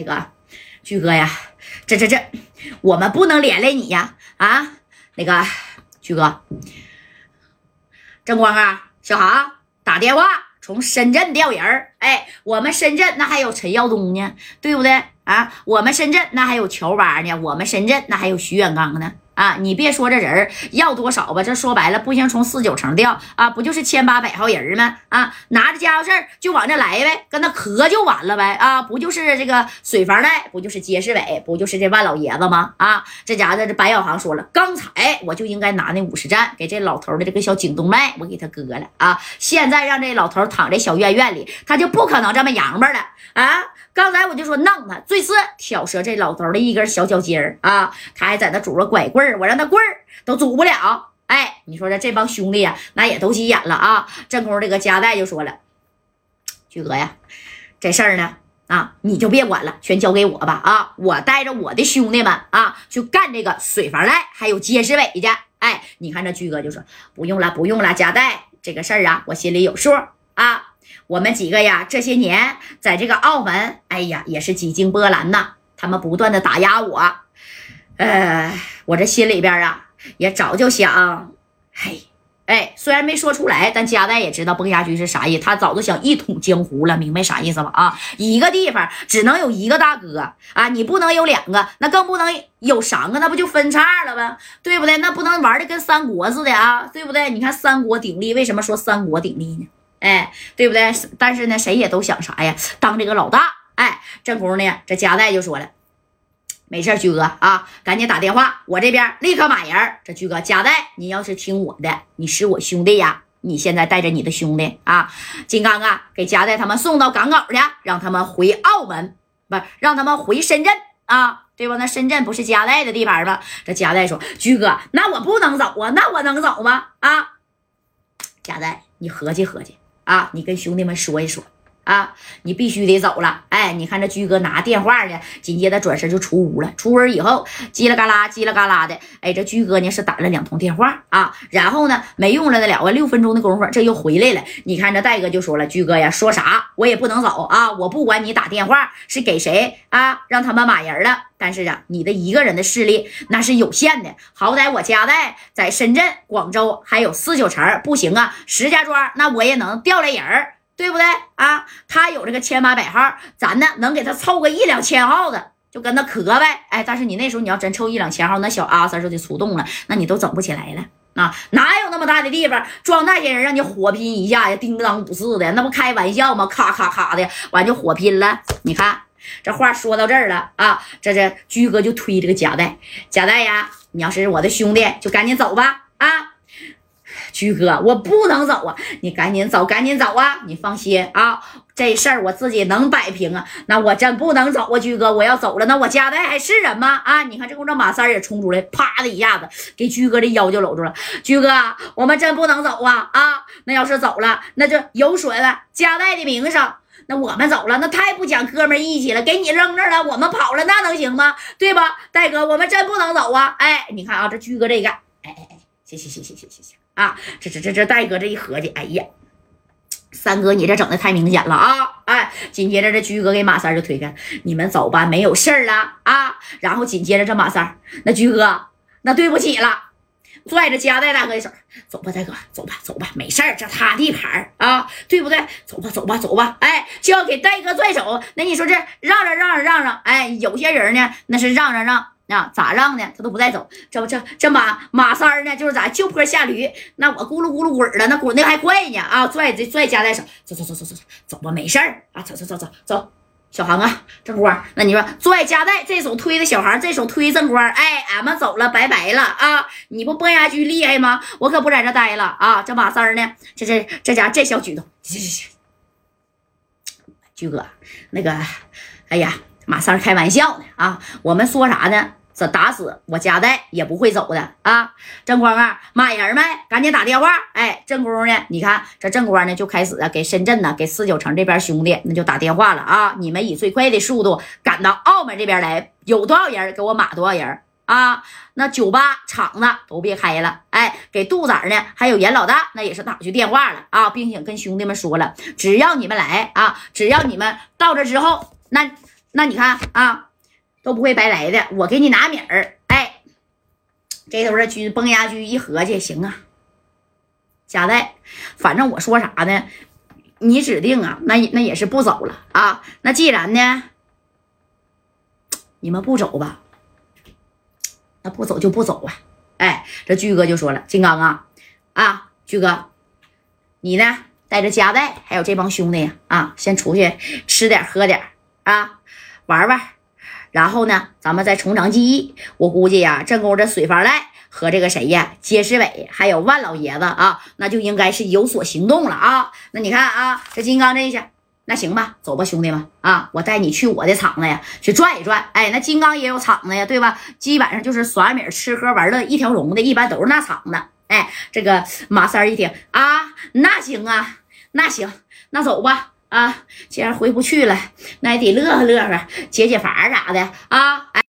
那个巨哥呀，这这这，我们不能连累你呀！啊，那个巨哥，正光啊，小航打电话从深圳调人儿，哎，我们深圳那还有陈耀东呢，对不对啊？我们深圳那还有乔巴呢，我们深圳那还有徐远刚呢。啊，你别说这人儿要多少吧，这说白了不行，从四九城调啊，不就是千八百号人吗？啊，拿着家伙事儿就往这来呗，跟他磕就完了呗。啊，不就是这个水房带，不就是街市委，不就是这万老爷子吗？啊，这家伙这白小航说了，刚才我就应该拿那五十站给这老头的这个小颈动脉，我给他割了啊。现在让这老头躺在小院院里，他就不可能这么洋巴了啊。刚才我就说弄他，最次挑折这老头的一根小脚筋儿啊！他还在那拄着拐棍儿，我让他棍儿都拄不了。哎，你说这这帮兄弟呀，那也都急眼了啊！正宫这个夹带就说了：“巨哥呀，这事儿呢啊，你就别管了，全交给我吧啊！我带着我的兄弟们啊，去干这个水房赖还有街市委去。哎，你看这巨哥就说不用了，不用了，夹带这个事儿啊，我心里有数啊。”我们几个呀，这些年在这个澳门，哎呀，也是几经波澜呐。他们不断的打压我，呃，我这心里边啊，也早就想，嘿，哎，虽然没说出来，但加代也知道崩牙驹是啥意思。他早就想一统江湖了，明白啥意思吧？啊，一个地方只能有一个大哥啊，你不能有两个，那更不能有三个，那不就分叉了吗？对不对？那不能玩的跟三国似的啊，对不对？你看三国鼎立，为什么说三国鼎立呢？哎，对不对？但是呢，谁也都想啥呀？当这个老大。哎，这功夫呢，这夹带就说了，没事，驹哥啊，赶紧打电话，我这边立刻马人。这驹哥夹带，你要是听我的，你是我兄弟呀，你现在带着你的兄弟啊，金刚啊，给夹带他们送到港口去，让他们回澳门，不是让他们回深圳啊，对吧？那深圳不是夹带的地盘吗？这夹带说，驹哥，那我不能走啊，那我能走吗？啊，夹带，你合计合计。啊，你跟兄弟们说一说啊，你必须得走了。哎，你看这居哥拿电话呢，紧接着转身就出屋了。出屋以后，叽里嘎啦，叽里嘎啦的。哎，这居哥呢是打了两通电话啊，然后呢没用了那了个六分钟的功夫，这又回来了。你看这戴哥就说了，居哥呀，说啥我也不能走啊，我不管你打电话是给谁啊，让他们骂人了。但是啊，你的一个人的势力那是有限的，好歹我家在在深圳、广州还有四九城，不行啊，石家庄那我也能调来人儿，对不对啊？他有这个千八百号，咱呢能给他凑个一两千号的，就跟他磕呗。哎，但是你那时候你要真凑一两千号，那小阿 Sir 就得出动了，那你都整不起来了啊！哪有那么大的地方装那些人让你火拼一下呀？叮当五四的，那不开玩笑吗？咔咔咔的，完就火拼了，你看。这话说到这儿了啊，这这居哥就推这个夹带，夹带呀，你要是我的兄弟，就赶紧走吧啊！居哥，我不能走啊，你赶紧走，赶紧走啊！你放心啊，这事儿我自己能摆平啊。那我真不能走啊，居哥，我要走了，那我夹带还是人吗？啊，你看这功夫，马三也冲出来，啪的一下子给居哥的腰就搂住了。居哥，我们真不能走啊啊！那要是走了，那就有损了夹带的名声。那我们走了，那太不讲哥们义气了。给你扔这儿了，我们跑了，那能行吗？对吧，戴哥，我们真不能走啊！哎，你看啊，这居哥这个，哎哎哎，行行行行行行行啊！这这这这戴哥这一合计，哎呀，三哥你这整的太明显了啊！哎，紧接着这居哥给马三就推开，你们走吧，没有事儿了啊！然后紧接着这马三，那居哥，那对不起了。拽着加代大哥的手，走吧，大哥，走吧，走吧，没事儿，这他地盘啊，对不对？走吧，走吧，走吧，哎，就要给戴哥拽手。那你说这让让让让让，哎，有些人呢，那是让让让啊，咋让呢？他都不带走。这不这这马马三儿呢，就是咋就坡下驴，那我咕噜咕噜滚了，那滚的还快呢啊！拽这拽夹带手，走走走走走走，走吧，没事儿啊，走走走走走。小航啊，正光，那你说拽夹带，这手推的小航，这手推正光，哎，俺们走了，拜拜了啊！你不崩牙驹厉害吗？我可不在这待了啊！这马三儿呢？这这这家这小举动，行行行，驹哥，那个，哎呀，马三开玩笑呢啊！我们说啥呢？这打死我夹带也不会走的啊！正光啊，骂人没？赶紧打电话！哎，正光呢？你看这正光呢，就开始啊，给深圳呢，给四九城这边兄弟那就打电话了啊！你们以最快的速度赶到澳门这边来，有多少人给我码多少人啊！那酒吧厂子都别开了！哎，给杜仔呢，还有严老大，那也是打去电话了啊，并且跟兄弟们说了，只要你们来啊，只要你们到这之后，那。那你看啊，都不会白来的。我给你拿米儿，哎，这头这居崩牙驹一合计，行啊，贾代，反正我说啥呢，你指定啊，那那也是不走了啊。那既然呢，你们不走吧，那不走就不走啊。哎，这巨哥就说了，金刚啊，啊，巨哥，你呢？带着家代还有这帮兄弟，啊，先出去吃点喝点啊，玩玩，然后呢，咱们再重长记忆。我估计呀，正宫这水房赖和这个谁呀，街市伟还有万老爷子啊，那就应该是有所行动了啊。那你看啊，这金刚这一下，那行吧，走吧，兄弟们啊，我带你去我的厂子呀，去转一转。哎，那金刚也有厂子呀，对吧？基本上就是耍米、吃喝玩乐一条龙的，一般都是那厂子。哎，这个马三一听啊，那行啊。那行，那走吧啊！既然回不去了，那也得乐呵乐呵，解解乏啥的啊！哎